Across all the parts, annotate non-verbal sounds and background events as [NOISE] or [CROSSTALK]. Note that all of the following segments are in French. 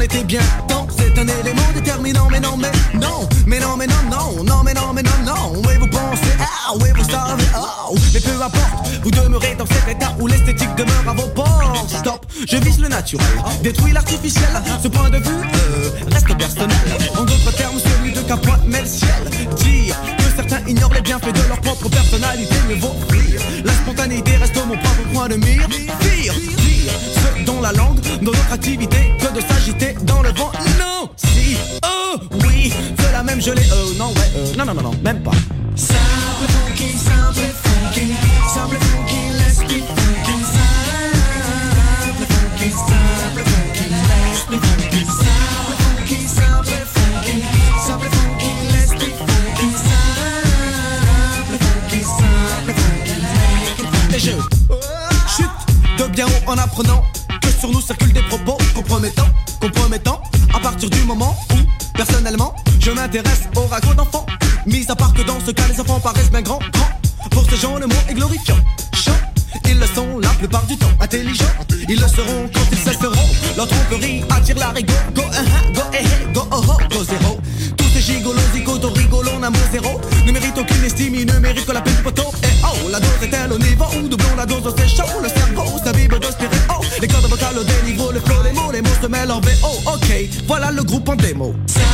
Était bien. C'est un élément déterminant, mais non, mais non, mais non, mais non, non, non, mais non, mais non, non. Oui, vous pensez, ah, oui, vous savez, oh, mais peu importe, vous demeurez dans cet état où l'esthétique demeure à vos portes. Stop, je vise le naturel, détruis l'artificiel. Ce point de vue euh, reste personnel. En d'autres termes, celui de Capois met le ciel. Dire que certains ignorent les bienfaits de leur propre personnalité, mais vaut rire. La spontanéité reste mon propre point de mire. Dont la langue, dans notre activité, que de s'agiter dans le vent. Non, si, oh, oui, cela même je l'ai, euh, non, ouais, euh, non, non, non, non, même pas. Simple funky, simple funky, simple funky, let's be funky. Simple funky, simple funky, let's be funky. Simple funky, simple funky, simple funky, let's be funky. Simple funky, simple funky, make it funky. Et je chute de bien haut en apprenant sur nous circulent des propos compromettants, compromettants. À partir du moment où, personnellement, je m'intéresse aux ragots d'enfants. Mis à part que dans ce cas, les enfants paraissent bien grands, grands. Pour ces gens, le mot est glorifiant. Chant, ils le sont la plupart du temps. Intelligents, ils le seront quand ils cesseront. Leur tromperie attire la rigo. Go, uh go, eh, eh, go, oh, oh, go, zéro. Tous ces gigolos, zigotos, rigolons, un mot zéro. Ne méritent aucune estime, ils ne méritent que la peine du poteau. Et oh, la dose est-elle au niveau où doublons la dose, c'est chaud. Le mêlent en VO. Ok, voilà le groupe en démo. Simple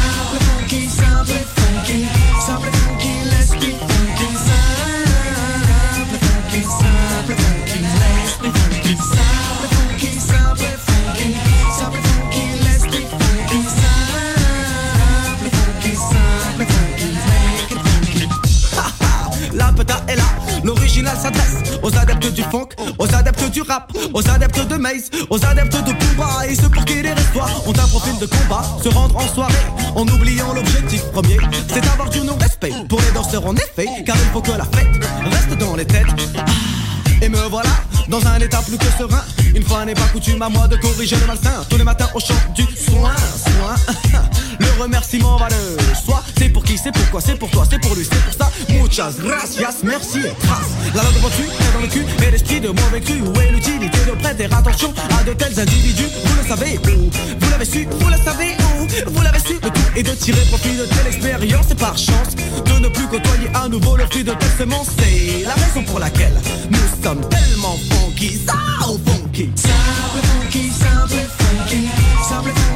funky, simple funky, simple funky, let's be funky. Simple funky, simple funky, let's be funky. Simple funky, simple funky, simple funky, let's be funky. Simple funky, simple funky, make it funky. La peta est là, l'original s'adresse aux adeptes du funk, aux adeptes du rap, aux adeptes aux adeptes de Pumba et ceux pour qui les restoirs ont un profil de combat, se rendre en soirée en oubliant l'objectif premier, c'est d'avoir du non-respect pour les danseurs en effet, car il faut que la fête reste dans les têtes. Ah, Et me voilà dans un état plus que serein. Une fois n'est pas coutume à moi de corriger le malsain. Tous les matins au chant du soin, soin. [LAUGHS] Le remerciement va de soi. C'est pourquoi, c'est pour toi, c'est pour lui, c'est pour ça. Muchas gracias, merci et. La langue pointue est dans le cul et l'esprit de mauvais cru. Où est l'utilité de prêter attention à de tels individus? Vous le savez où? Vous l'avez su, vous le savez où? Vous l'avez su, le tout est de tirer profit de telle expérience et par chance de ne plus côtoyer à nouveau le fruit de telle semence. C'est la raison pour laquelle nous sommes tellement funky, so funky. Simple funky, simple funky, simple funky,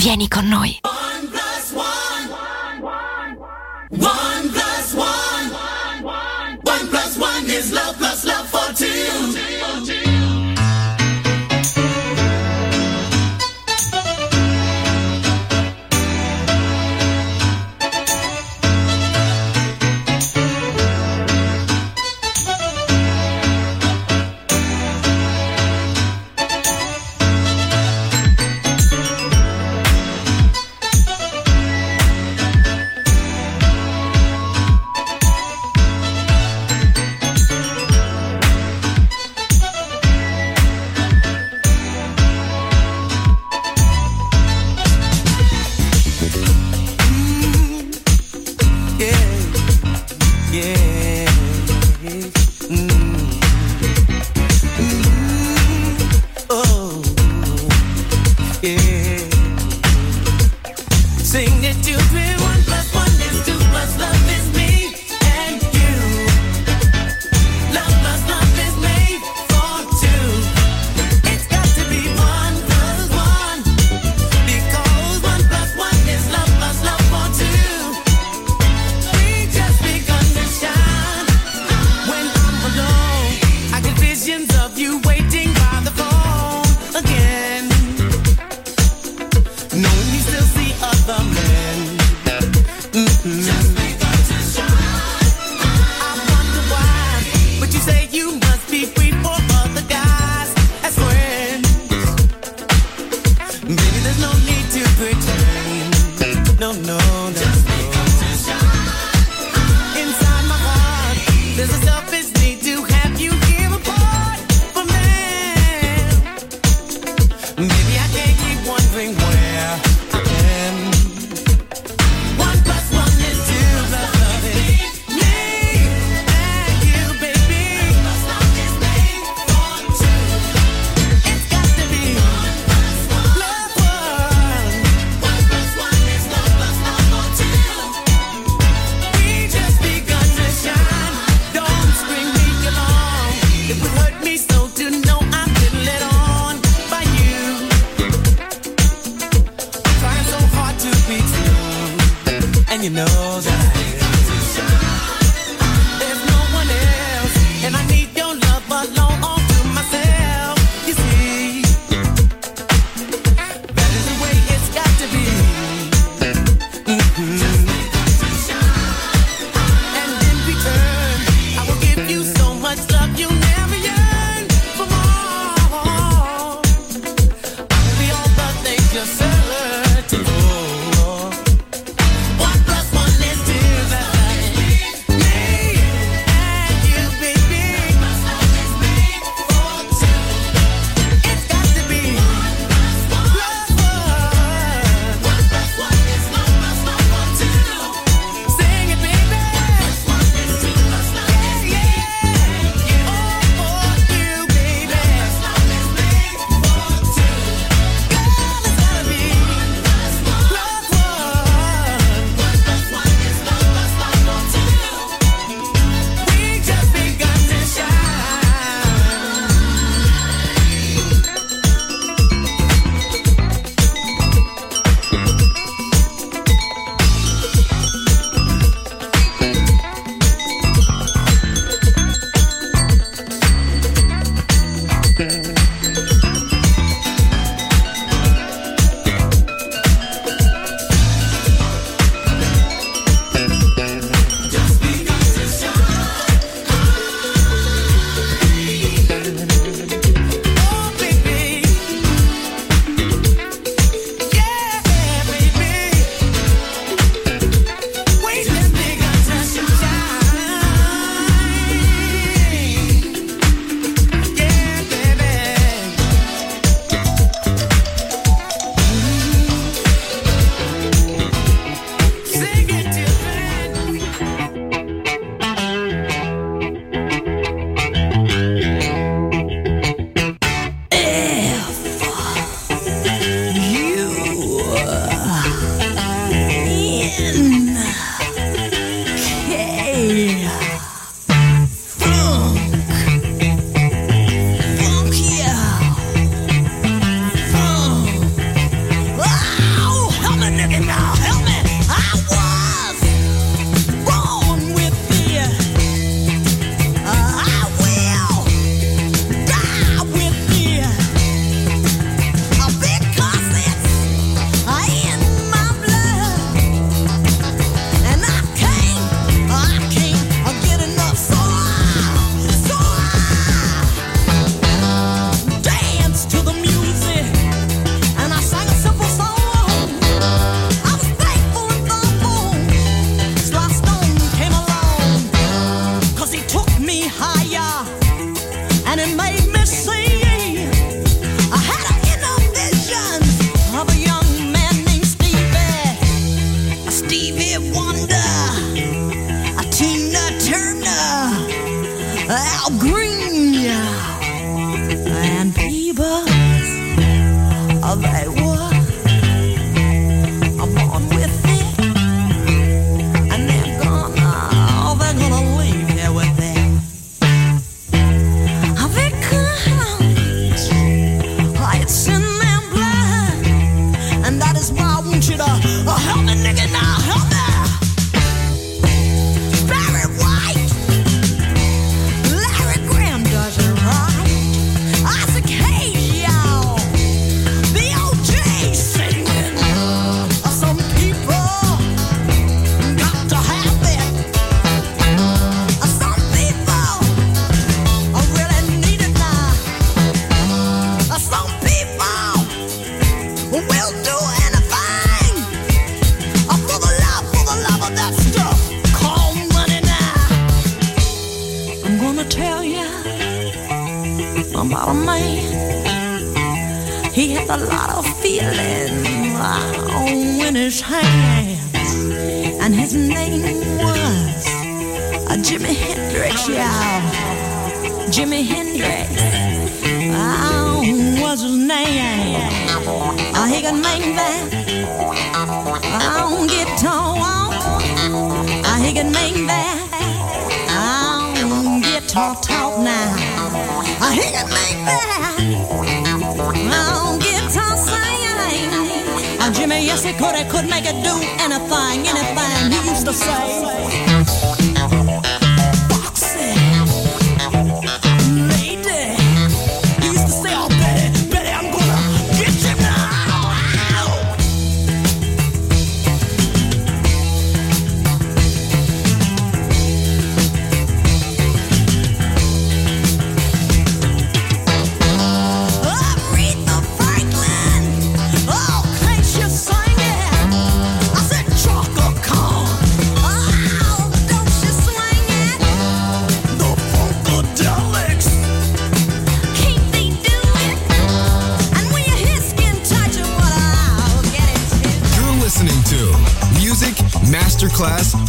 Vieni con noi. One plus one. One plus one. One plus one is love plus love for two. In. And his name was uh, Hendrix, yeah. Jimi Hendrix. Oh, was his name. Uh, he could make that oh, guitar walk. Uh, he could make that oh, guitar talk now. Uh, he could make that oh, guitar Jimmy, yes, he could. He could make it do anything, anything. He used to say. class.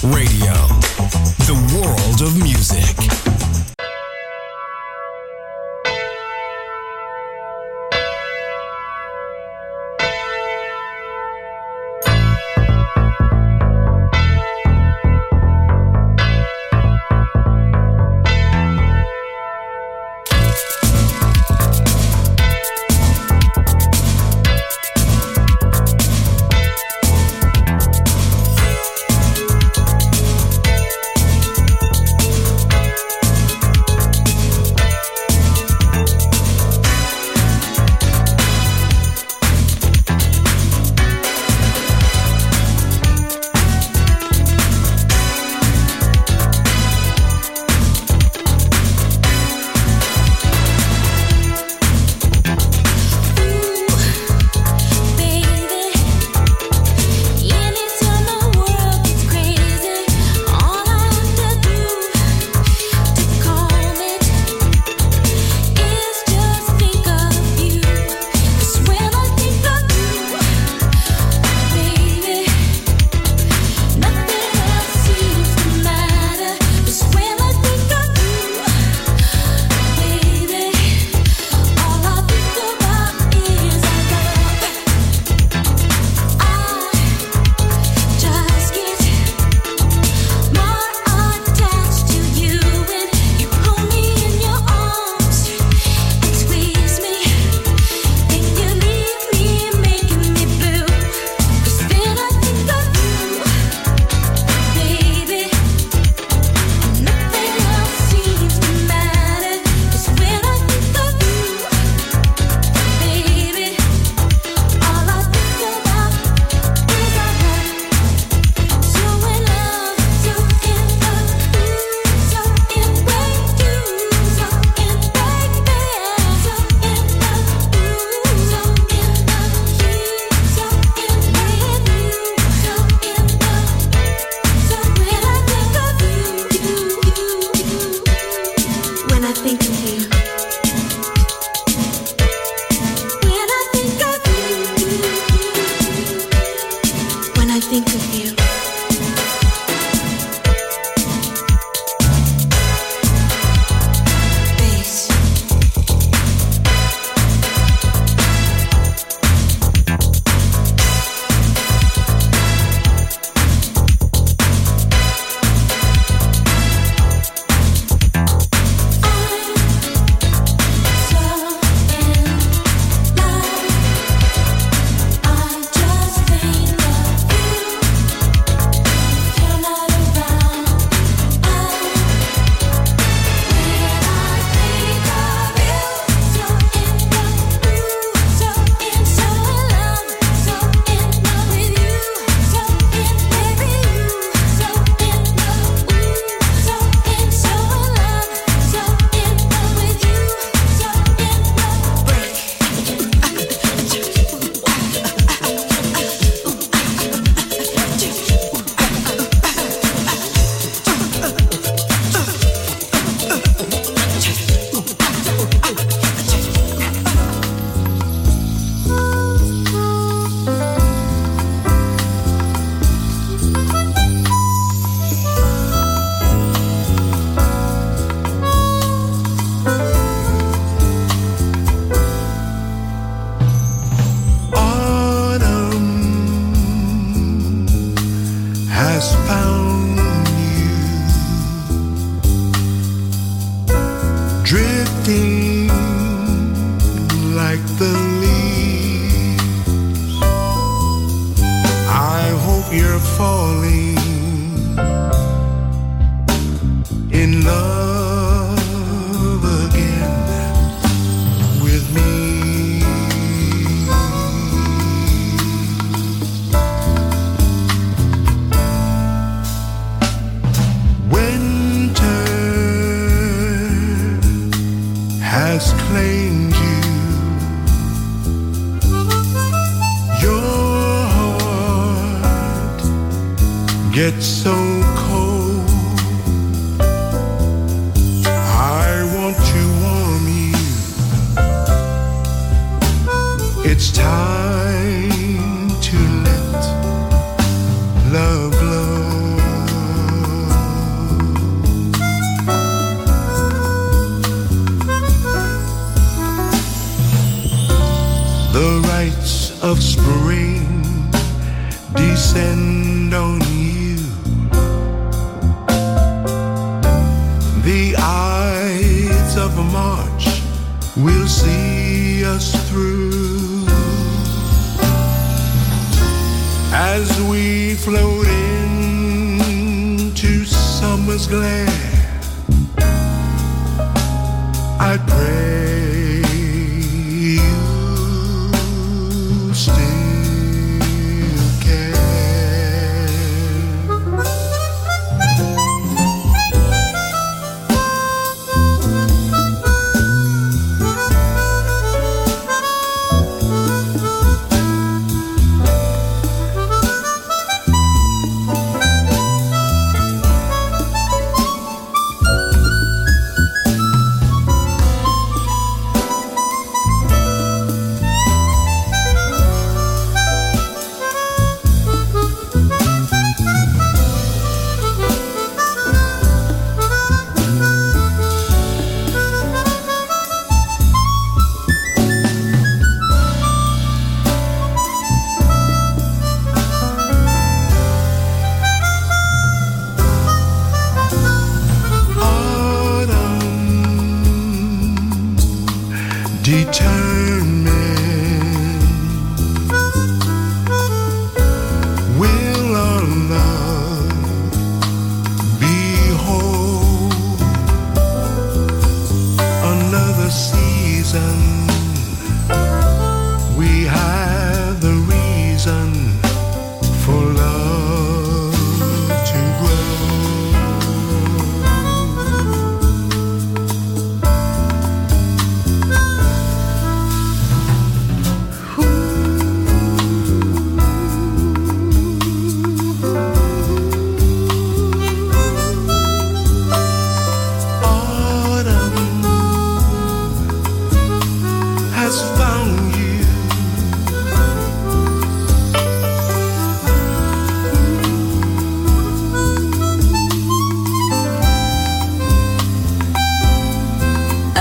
has found you. Drifting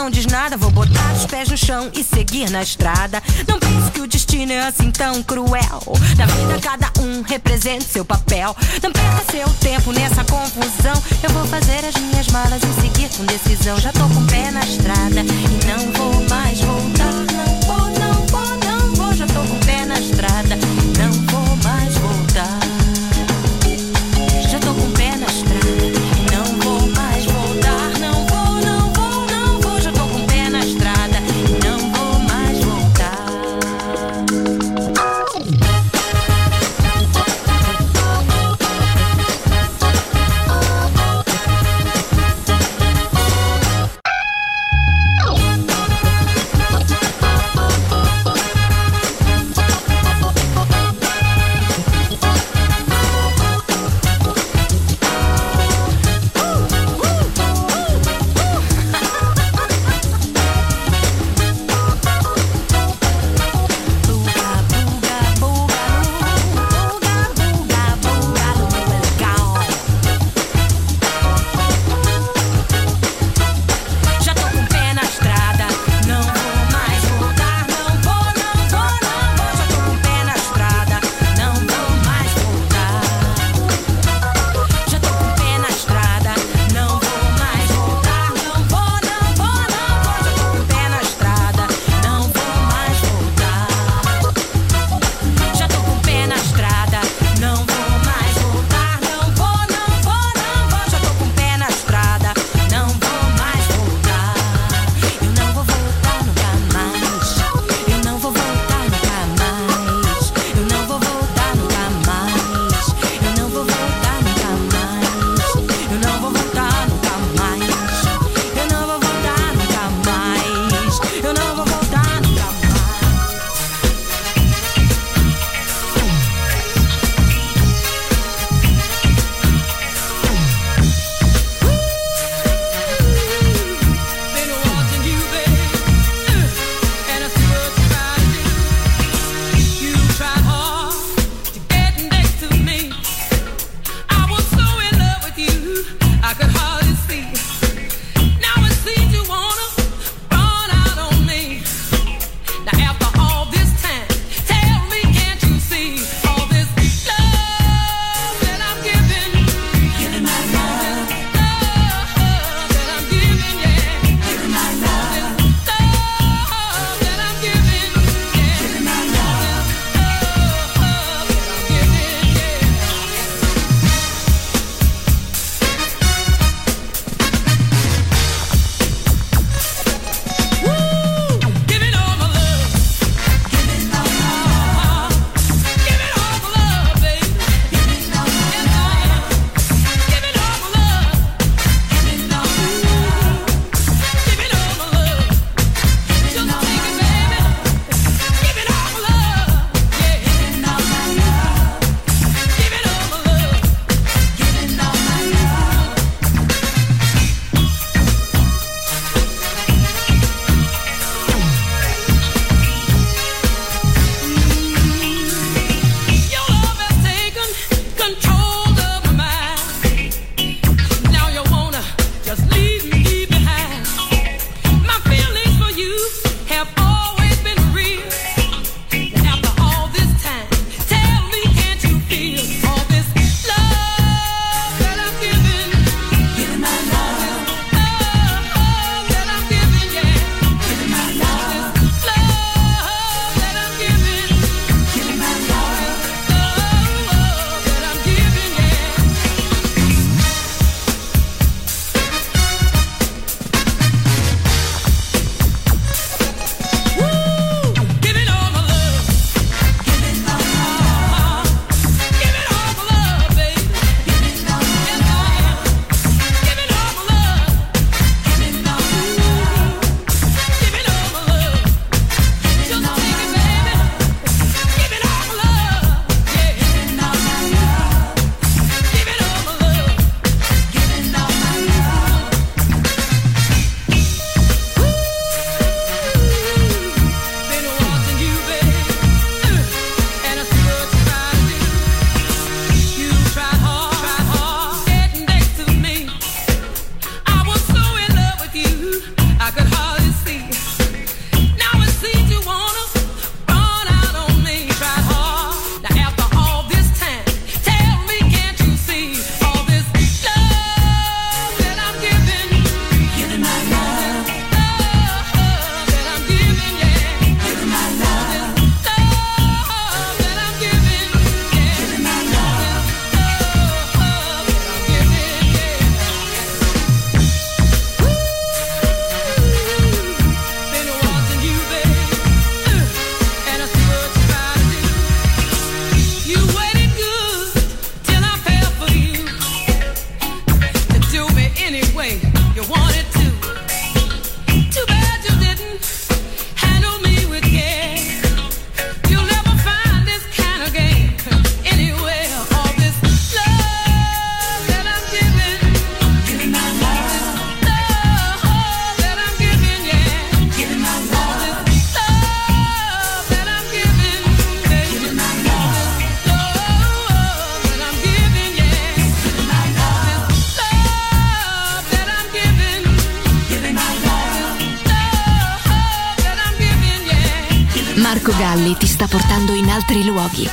não diz nada, vou botar os pés no chão e seguir na estrada. Não penso que o destino é assim tão cruel. Na vida cada um representa seu papel. Não perca seu tempo nessa confusão. Eu vou fazer as minhas malas e seguir com decisão. Já tô com o pé na estrada e não vou mais voltar.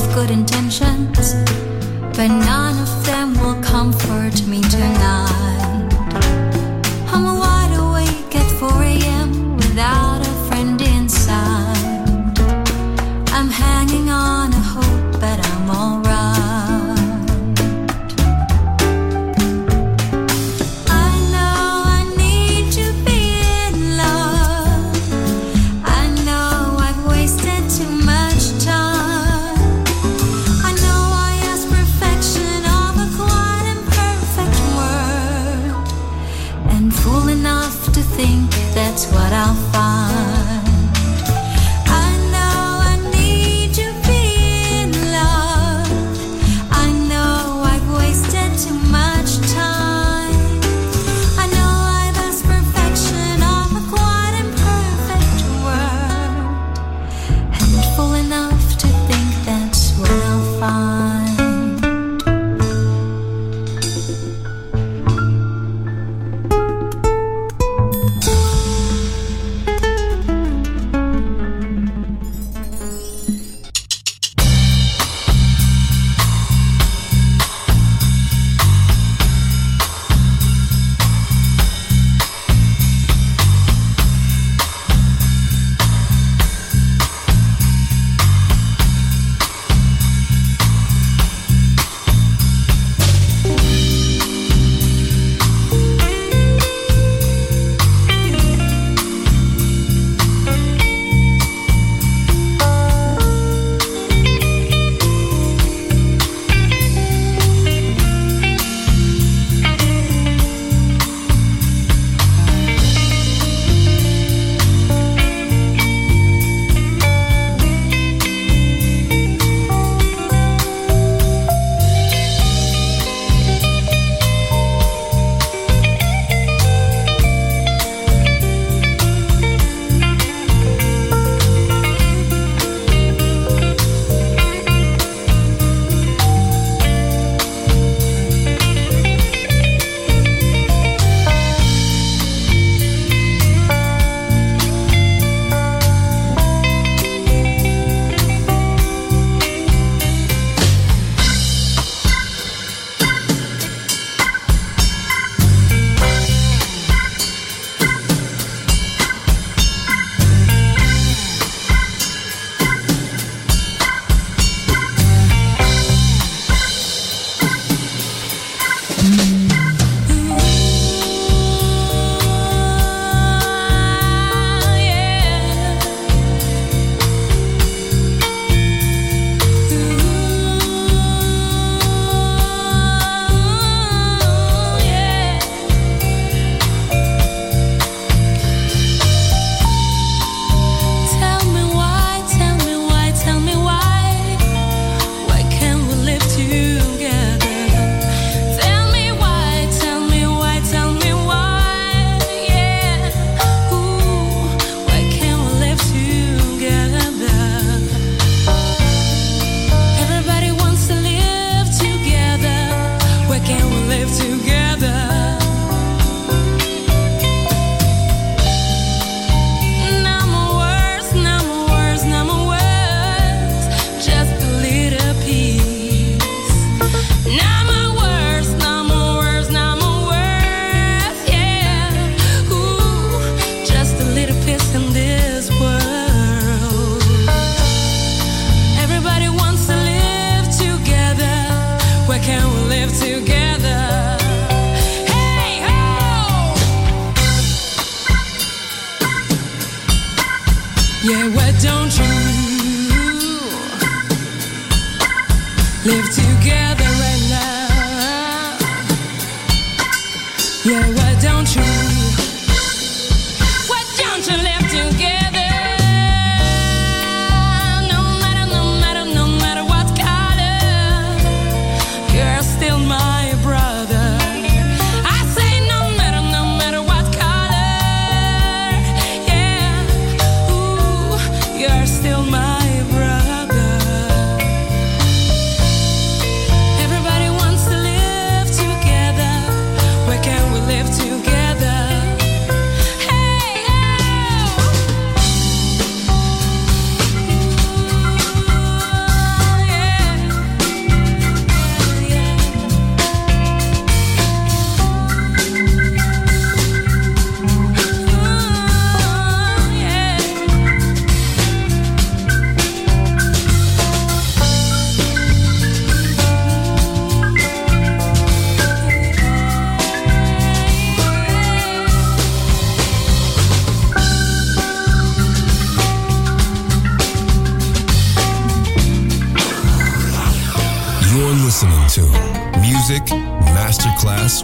Of good intentions, but none of them will comfort me tonight.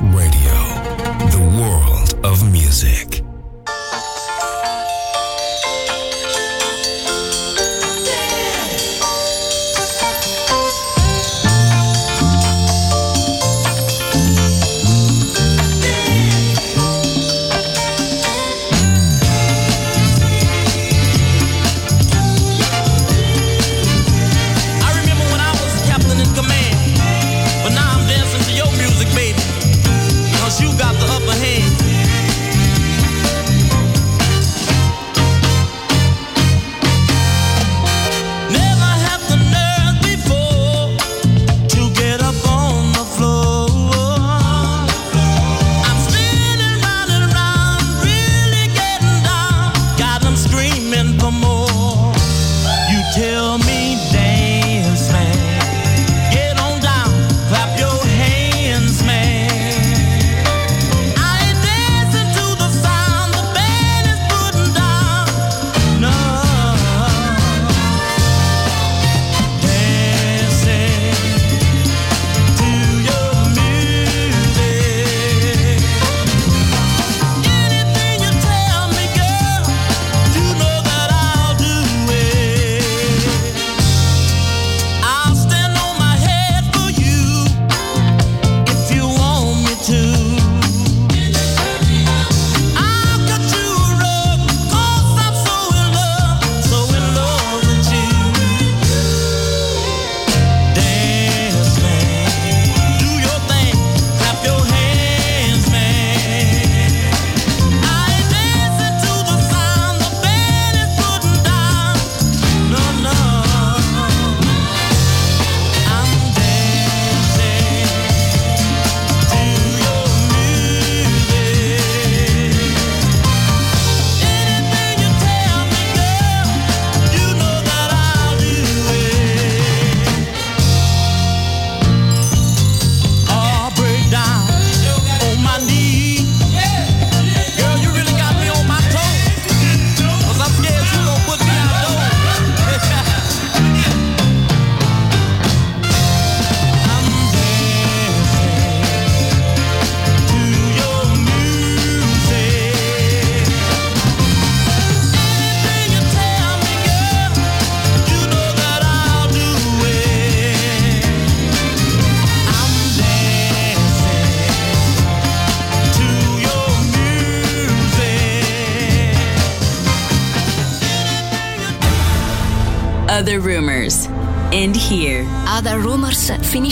Radio.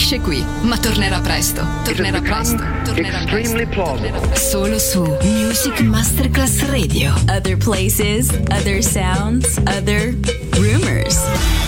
finisce qui, ma tornerà presto. Tornerà presto. Tornerà presto. Plausible. Solo su Music Masterclass Radio. Other places, other sounds, other rumors.